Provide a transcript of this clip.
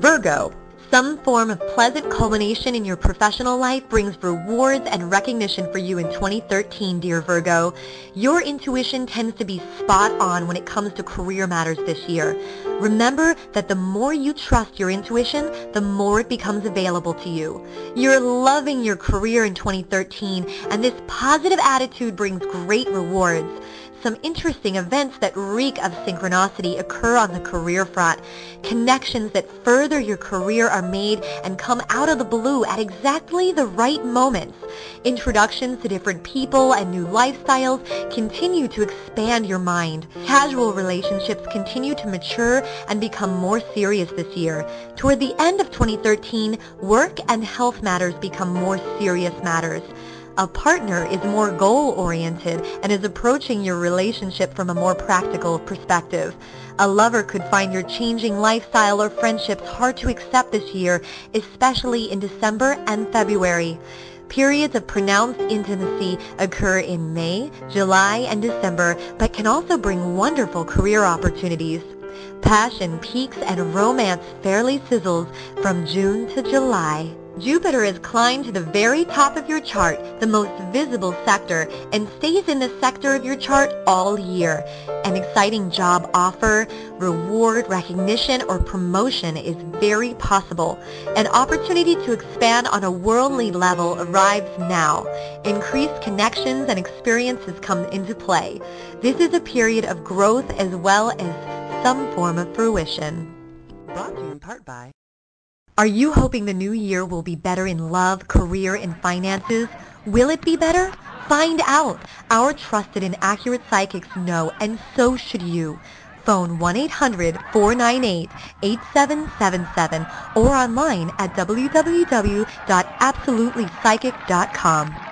Virgo, some form of pleasant culmination in your professional life brings rewards and recognition for you in 2013, dear Virgo. Your intuition tends to be spot on when it comes to career matters this year. Remember that the more you trust your intuition, the more it becomes available to you. You're loving your career in 2013, and this positive attitude brings great rewards some interesting events that reek of synchronicity occur on the career front. Connections that further your career are made and come out of the blue at exactly the right moments. Introductions to different people and new lifestyles continue to expand your mind. Casual relationships continue to mature and become more serious this year. Toward the end of 2013, work and health matters become more serious matters. A partner is more goal-oriented and is approaching your relationship from a more practical perspective. A lover could find your changing lifestyle or friendships hard to accept this year, especially in December and February. Periods of pronounced intimacy occur in May, July, and December, but can also bring wonderful career opportunities. Passion peaks and romance fairly sizzles from June to July. Jupiter has climbed to the very top of your chart, the most visible sector, and stays in the sector of your chart all year. An exciting job offer, reward, recognition, or promotion is very possible. An opportunity to expand on a worldly level arrives now. Increased connections and experiences come into play. This is a period of growth as well as some form of fruition. Brought to you in part by are you hoping the new year will be better in love, career, and finances? Will it be better? Find out. Our trusted and accurate psychics know, and so should you. Phone 1-800-498-8777 or online at www.absolutelypsychic.com.